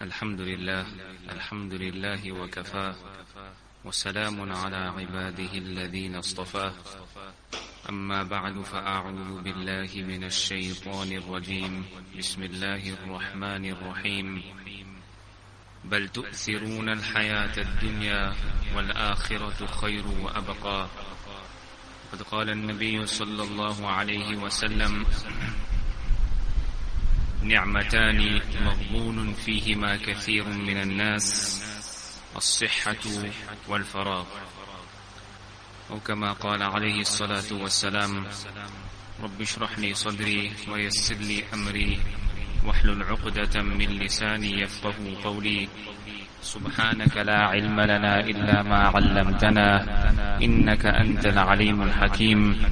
الحمد لله الحمد لله وكفاه وسلام على عباده الذين اصطفاه أما بعد فأعوذ بالله من الشيطان الرجيم. بسم الله الرحمن الرحيم. بل تؤثرون الحياة الدنيا والآخرة خير وأبقى. قد قال النبي صلى الله عليه وسلم نعمتان مغبون فيهما كثير من الناس الصحة والفراغ. أو كما قال عليه الصلاة والسلام رب اشرح لي صدري ويسر لي أمري واحلل عقدة من لساني يفقه قولي. سبحانك لا علم لنا إلا ما علمتنا إنك أنت العليم الحكيم.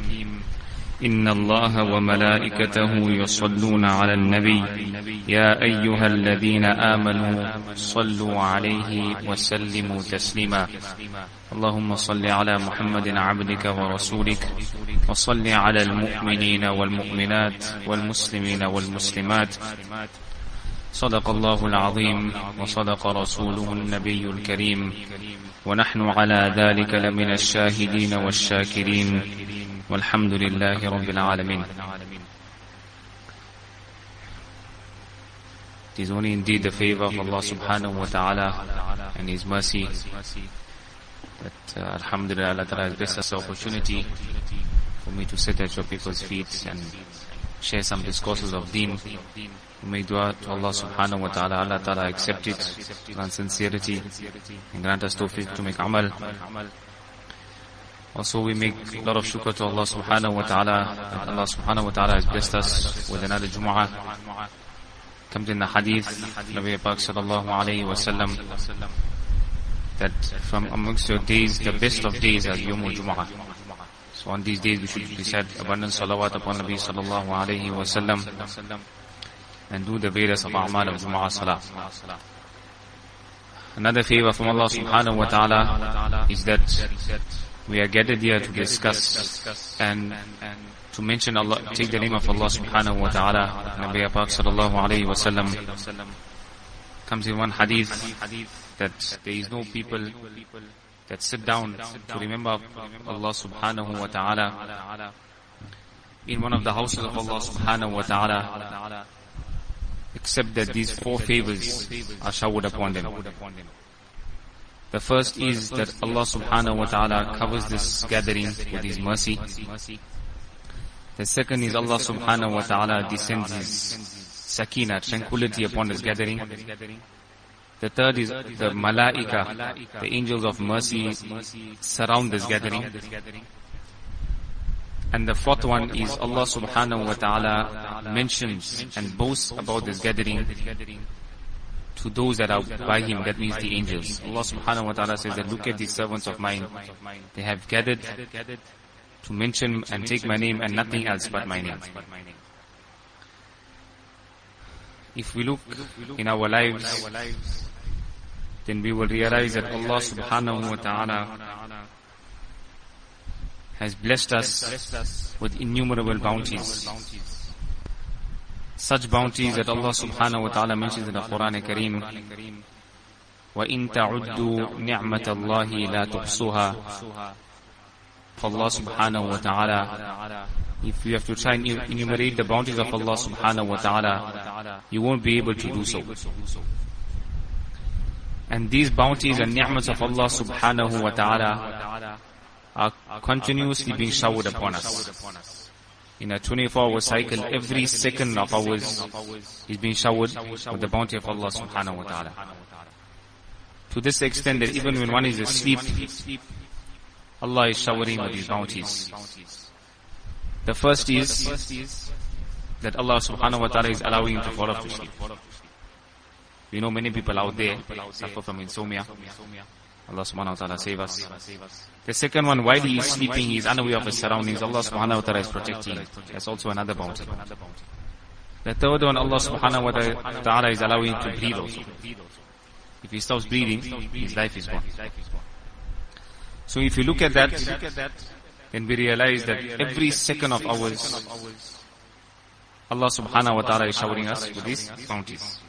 إن الله وملائكته يصلون على النبي. يا أيها الذين آمنوا صلوا عليه وسلموا تسليما. اللهم صل على محمد عبدك ورسولك وصل على المؤمنين والمؤمنات والمسلمين والمسلمات. صدق الله العظيم وصدق رسوله النبي الكريم. ونحن على ذلك لمن الشاهدين والشاكرين. والحمد لله رب العالمين It is only indeed the favor of Allah subhanahu wa ta'ala and His mercy that uh, Alhamdulillah Allah has blessed us the opportunity for me to sit at your people's feet and share some discourses of deen. We make dua to Allah subhanahu wa ta'ala, Allah ta'ala accept it, grant sincerity and grant us tawfiq to make amal. Also we make a lot of shukr to Allah subhanahu wa ta'ala Allah subhanahu wa ta'ala has blessed us with another Jumu'ah. Comes in the hadith, Nabi Pak sallallahu alayhi wa sallam, that from amongst your days, the best of days are Yawmul Jumu'ah. So on these days we should recite abundant salawat upon Nabi sallallahu alayhi wa sallam and do the various of a'mal of Jumu'ah salah. Another favor from Allah subhanahu wa ta'ala is that we are gathered here to discuss and to mention Allah, take the name of Allah subhanahu wa ta'ala. Nabi Pak sallallahu alayhi wa sallam comes in one hadith that there is no people that sit down to remember Allah subhanahu wa ta'ala in one of the houses of Allah subhanahu wa ta'ala except that these four favors are showered upon them. The first is that Allah subhanahu wa ta'ala covers this gathering with His mercy. The second is Allah subhanahu wa ta'ala descends His sakina, tranquility upon this gathering. The third is the malaika, the angels of mercy surround this gathering. And the fourth one is Allah subhanahu wa ta'ala mentions and boasts about this gathering to those that are by Him, that means the angels. Allah subhanahu wa ta'ala says that look at these servants of mine, they have gathered to mention and take my name and nothing else but my name. If we look in our lives, then we will realize that Allah subhanahu wa ta'ala has blessed us with innumerable bounties Such bounties that Allah subhanahu wa ta'ala mentions in the Quran Kareem. وَإِن تَعُدُّوا نِعْمَةَ اللَّهِ لَا تُحْصُوهَا Allah subhanahu wa ta'ala, if you have to try and enumerate the bounties of Allah subhanahu wa ta'ala, you won't be able to do so. And these bounties and ni'mats of Allah subhanahu wa ta'ala are continuously being showered upon us. In a 24 hour cycle, every second of ours is being showered with the bounty of Allah subhanahu wa ta'ala. To this extent that even when one is asleep, Allah is showering with His bounties. The first is that Allah subhanahu wa ta'ala is allowing you to fall off to sleep. We know many people out there suffer from insomnia. Allah subhanahu wa ta'ala save us. The second one, while he is sleeping, he is unaware of his surroundings. Allah subhanahu wa ta'ala is protecting. That's also another bounty. The third one, Allah subhanahu wa ta'ala is allowing him to breathe also. If he stops breathing, his life is gone. So if you look at that, then we realize that every second of ours, Allah subhanahu wa ta'ala is showering us with these bounties.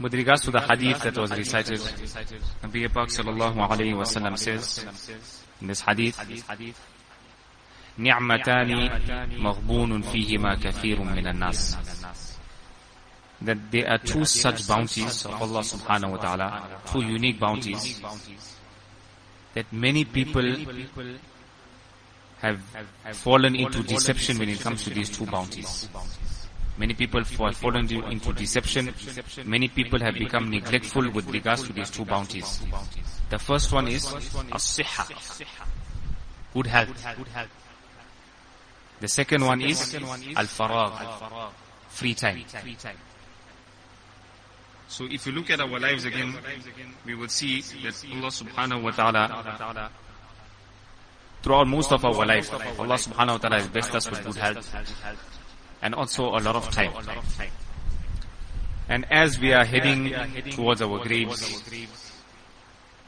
With regards to the hadith that was recited, Nabi Pak sallallahu alayhi wa sallam says in this hadith, نعمتان مغبون فيهما كثير من الناس that there are two such bounties of Allah subhanahu wa ta'ala, two unique bounties, that many people have fallen into deception when it comes to these two bounties. Many people have fallen into deception. Many people have become neglectful with regards to these two bounties. The first one is as-sihha, good health. The second one is al-faragh, free time. So if you look at our lives again, we will see that Allah subhanahu wa ta'ala, throughout most of our life, Allah subhanahu wa ta'ala has blessed us with good health and also a lot of time. And as we are heading towards our graves,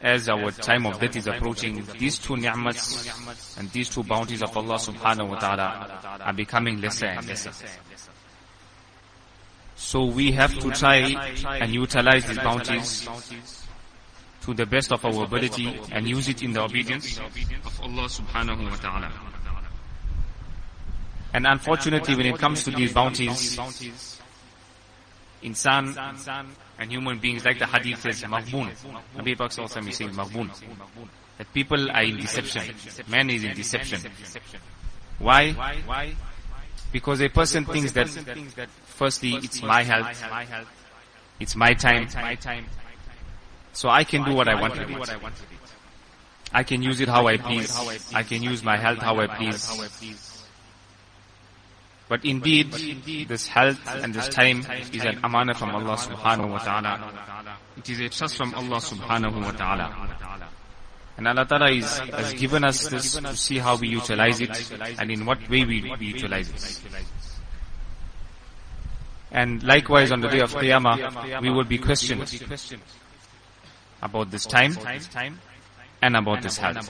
as our time of death is approaching, these two ni'mats and these two bounties of Allah subhanahu wa ta'ala are becoming lesser and lesser. So we have to try and utilize these bounties to the best of our ability and use it in the obedience of Allah subhanahu wa ta'ala. And unfortunately when it comes to these bounties, insan and human beings like the hadith says, maghboon. Nabi Pak also is saying maghboon. That people are in deception. Man is in deception. Why? Because a person thinks that firstly it's my health, it's my time, so I can do what I want to do. I can use it how I please. I can use my health how I please. But indeed, this health and this time is an amana from Allah subhanahu wa ta'ala. It is a trust from Allah subhanahu wa ta'ala. And Allah Ta'ala is, has given us this to see how we utilize it and in what way we, we utilize it. And likewise on the day of Qiyamah, we will be questioned about this time and about this health.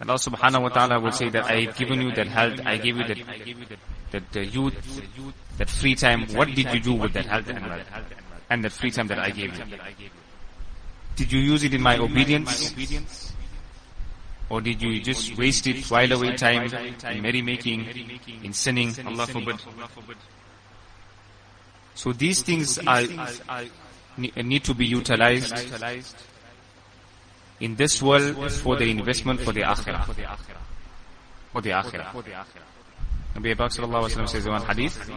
Allah subhanahu wa ta'ala will say that I have given you that health, I gave you that, that, that youth, that free time. What did you do with that health and wealth? And that free time that I gave you? Did you use it in my obedience? Or did you just waste it, while away time in merrymaking, in sinning? Allah forbid. So these things are, need to be utilized in this world for the investment for the akhirah. For the akhirah. Nabi Pak sallallahu alayhi wa says in one hadith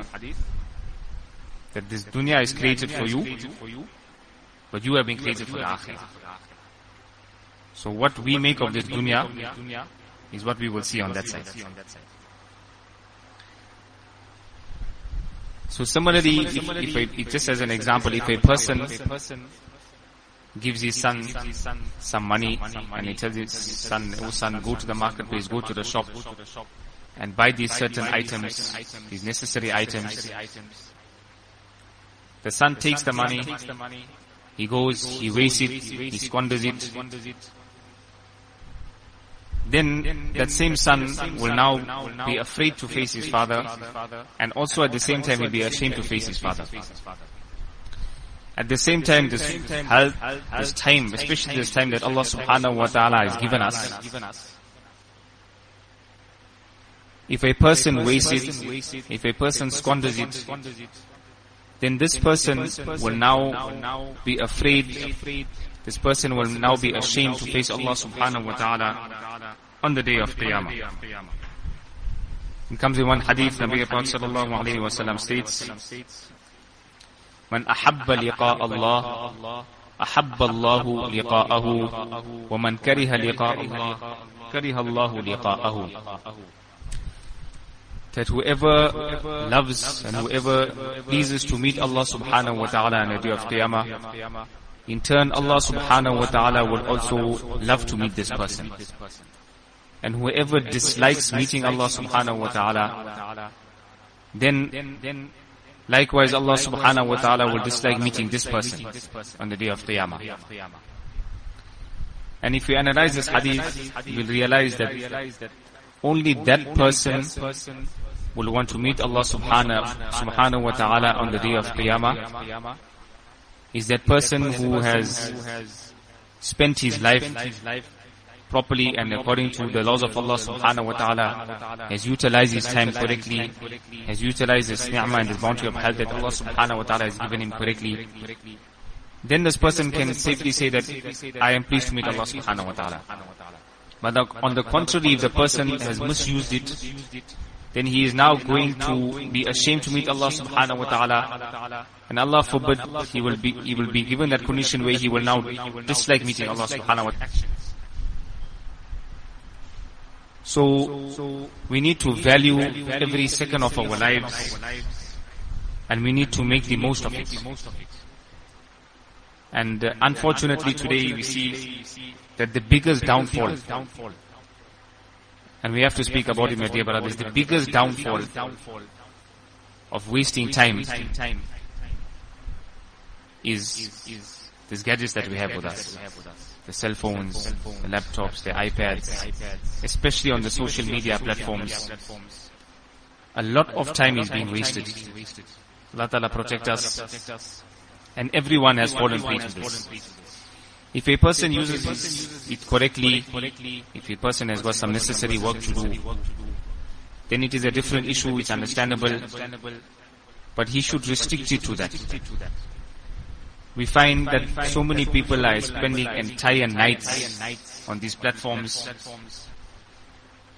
that this dunya is created for you, but you have been created for the akhirah. So what we make of this dunya is what we will see on that side. So similarly, if, if a, just as an example, if a person gives his son some money and he tells his son, oh son, go to the marketplace, go to the shop. and buy these certain items, these necessary items. The son takes the money, he goes, he wastes it, he squanders it. Then that same son will now be afraid to face his father. and also at the same time he'll be ashamed to face his father. At the same time, this health, this time, especially this time that Allah subhanahu wa ta'ala has given us, if a person wastes it, if a person squanders it, then this person will now be afraid, this person will now be ashamed to face Allah subhanahu wa ta'ala on the day of Qiyamah. It comes in one hadith, Nabi Prophet sallallahu alayhi wa sallam states, من أحب لقاء الله أحب الله لقاءه ومن كره لقاء الله كره الله لقاءه that whoever loves and whoever pleases to meet Allah subhanahu wa ta'ala on the day of Qiyamah, in turn Allah subhanahu wa ta'ala will also love to meet this person. And whoever dislikes meeting Allah subhanahu wa ta'ala, then likewise Allah subhanahu wa ta'ala will dislike meeting this person on the day of Qiyamah. And if we analyze this hadith, we'll realize that only that person will want to meet Allah subhanahu, subhanahu wa ta'ala on the day of Qiyamah. Is that person who has spent his life properly and according to the laws of Allah subhanahu wa ta'ala, has utilized his time correctly, has utilized his ni'mah and his bounty of health that Allah subhanahu wa ta'ala has given him correctly, then this person can safely say that I am pleased to meet Allah subhanahu wa ta'ala. But on the contrary, if the person has misused it, then he is now going to be ashamed to meet Allah subhanahu wa ta'ala. And Allah forbid, he will be, he will be given that condition where he will now dislike meeting Allah subhanahu wa ta'ala. So, we need to value every second of our lives, and we need to make the most of it. And uh, unfortunately today we see that the biggest downfall, and we have to speak about it, my dear brothers, the biggest downfall of wasting time is these gadgets that we have with us. The cell phones, the laptops, the iPads, especially on the social media platforms. A lot of time is being wasted. Allah Ta'ala protect us and everyone has fallen prey to this. If a person uses it correctly, if a person has got some necessary work to do, then it is a different issue, it's understandable, but he should restrict it to that. We find that so many people are spending entire nights on these platforms,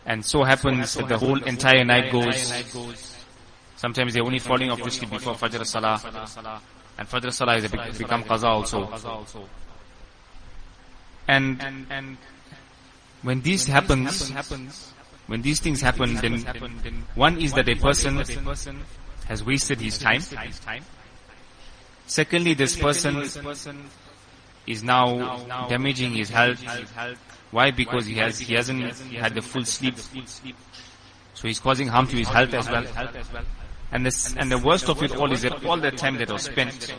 and so happens that the whole entire night goes. Sometimes they're only falling off to sleep before Fajr Salah, and Fajr Salah is a become qaza also. And, and when this happens, when these things happen, then one is that a person has wasted his time. Secondly, this person is now damaging his health. Why? Because he has he hasn't had the full sleep. So he's causing harm to his health as well. And the, and the worst of it all is that all the time that was spent,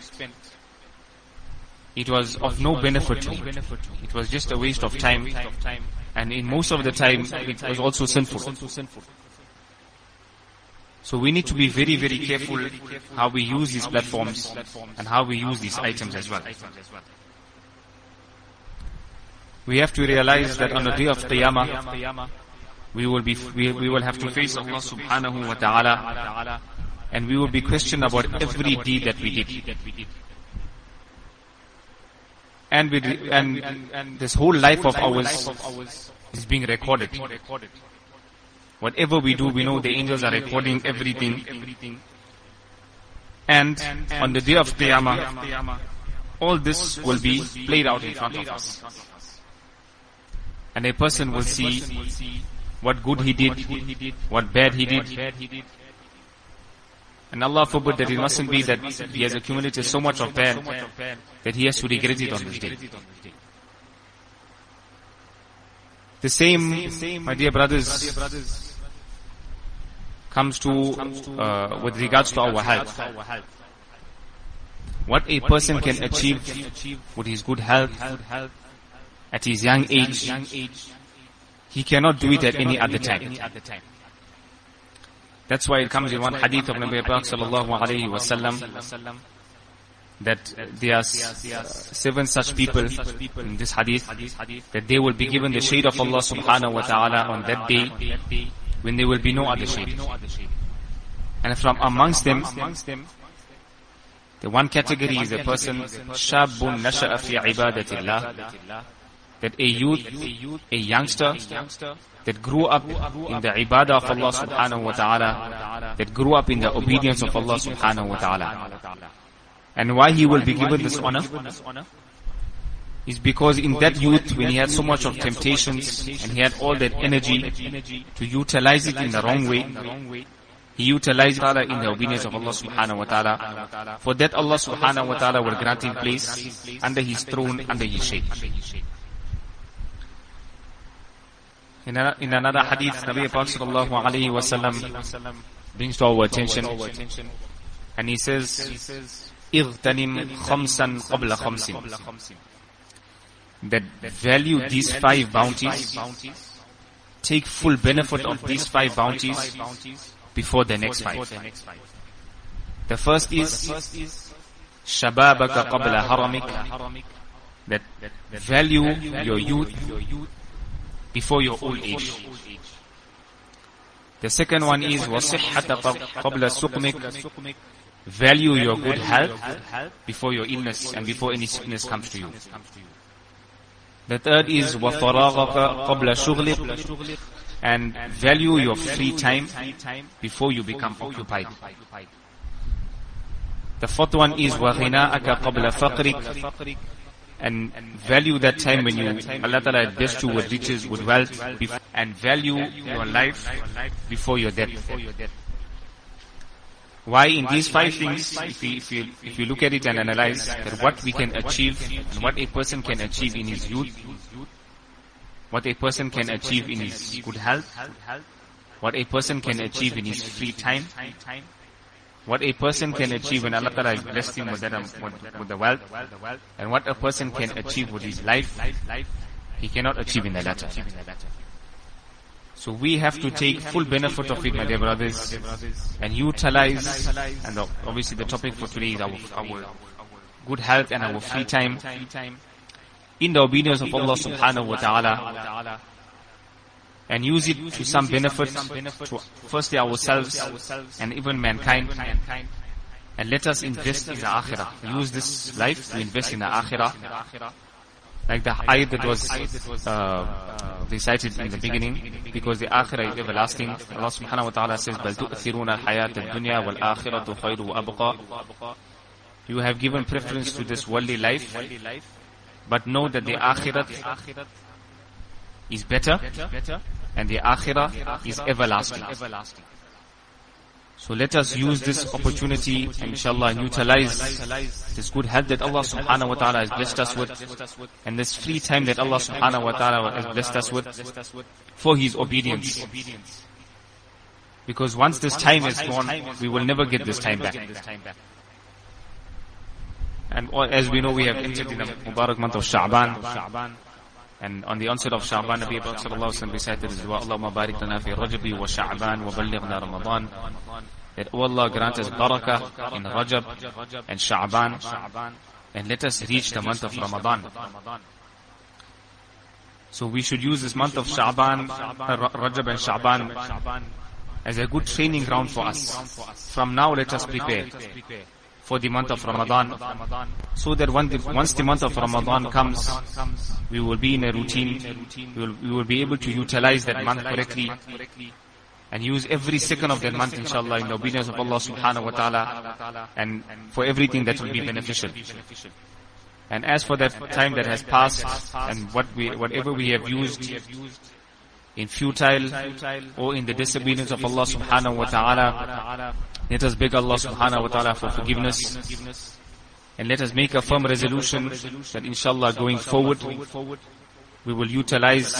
it was of no benefit to me. It was just a waste of time. And in most of the time, it was also sinful. So we need to be very, very careful how we use these platforms and how we use these items as well. We have to realize that on the day of Qiyamah, we will be, we, we will have to face Allah subhanahu wa ta'ala and we will be questioned about every deed that we did. And, we, and, and this whole life of ours is being recorded. Whatever we do, we know the angels are recording everything. And on the day of Qiyamah, all this will be played out in front of us. And a person will see what good he did, what bad he did, and Allah forbid that it mustn't be that he has accumulated so much of bad that he has to regret it on this day. The same, my dear brothers, comes to, uh, with regards to our health. What a person can achieve with his good health at his young age, he cannot do it at any other time. That's why it comes in one hadith of Nabi Pak sallallahu alayhi wasallam that there are seven such people in this hadith that they will be given the shade of Allah subhanahu wa ta'ala on that day when there will be no other shade. And from amongst them, the one category is a person, shabun nasha'a fi ibadatillah, that a youth, a youngster, that grew up in the ibadah of Allah subhanahu wa ta'ala, that grew up in the obedience of Allah subhanahu wa ta'ala. And why he will be given this honor? Is because in that youth, when he had so much of temptations, and he had all that energy to utilize it in the wrong way, he utilized it in the obedience of Allah subhanahu wa ta'ala. For that Allah subhanahu wa ta'ala will grant him place under his throne, under his shade. In, a, in another hadith, Nabi Pak sallallahu alayhi wa sallam brings to our attention, and he says, اغتنم خمسا قبل خمس that value these five bounties, take full benefit of these five bounties before the next five. The first is shababaka qabla haramik that value your youth before your old age. The second one is wasihhata qabla suqmik value your good health before your illness and before any sickness comes to you. The third is وفراغك قبل شغلك and value your free time before you become occupied. The fourth one is وغناءك قبل فقرك and value that time when you Allah Ta'ala blessed you with riches, with wealth, and value your life before your death. Why in these five things, if you, if you, if you look at it and analyze that what we can achieve and what a person can achieve in his youth, what a person can achieve in his good health, what a person can achieve in his free time, what a person can achieve when Allah Ta'ala blessed him with, that, with, with the wealth, and what a person can achieve with his life, he cannot achieve in the latter. So we have to take full benefit of it, my dear brothers, and utilize, and obviously the topic for today is our, our good health and our free time in the obedience of Allah subhanahu wa ta'ala and use it to some benefit to firstly ourselves and even mankind. And let us invest in the akhirah. Use this life to invest in the akhirah Like the ayat that was uh, recited in the beginning, because the akhirah is everlasting. Allah subhanahu wa ta'ala says, بَلْ تُؤْثِرُونَ الْحَيَاةَ الدُّنْيَا وَالْآخِرَةُ خَيْرُ وَأَبْقَى You have given preference to this worldly life, but know that the akhirat is better, and the akhirah is everlasting. So let us use this opportunity, inshallah, and utilize this good health that Allah subhanahu wa ta'ala has blessed us with, and this free time that Allah subhanahu wa ta'ala has blessed us with, for His obedience. Because once this time is gone, we will never get this time back. And as we know, we have entered in the Mubarak month of Sha'ban. And on the onset of Sha'ban, Nabi Sallallahu Alaihi Wasallam recited this dua, Allahumma barik lana fi Rajabi wa Sha'ban wa ballighna Ramadan. That, oh Allah, grant us barakah in Rajab and Sha'ban. And let us reach the month of Ramadan. So we should use this month of Sha'ban, uh, Rajab and Sha'ban as a good training ground for us. From now let us prepare for the month of Ramadan. So that the, once the month of Ramadan comes we will be in a routine. We will, we will be able to utilize that month correctly and use every second of that month inshallah in the obedience of Allah subhanahu wa ta'ala and for everything that will be beneficial. And as for that time that has passed and what we whatever we have used in futile or in the disobedience of Allah subhanahu wa ta'ala. Let us beg Allah subhanahu wa ta'ala for forgiveness. And let us make a firm resolution that inshallah going forward, we will utilize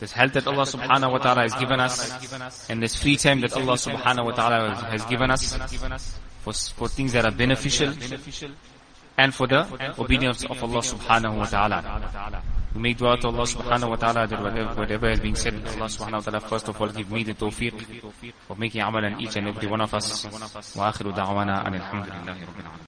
this health that Allah subhanahu wa ta'ala has given us and this free time that Allah subhanahu wa ta'ala has given us for, for things that are beneficial and for the obedience of Allah subhanahu wa ta'ala. We make dua to Allah subhanahu wa ta'ala that whatever, whatever has been said, Allah subhanahu wa ta'ala first of all give me the tawfiq of making amal on each and every one of us. Wa akhiru da'wana and alhamdulillahi rabbil alamin.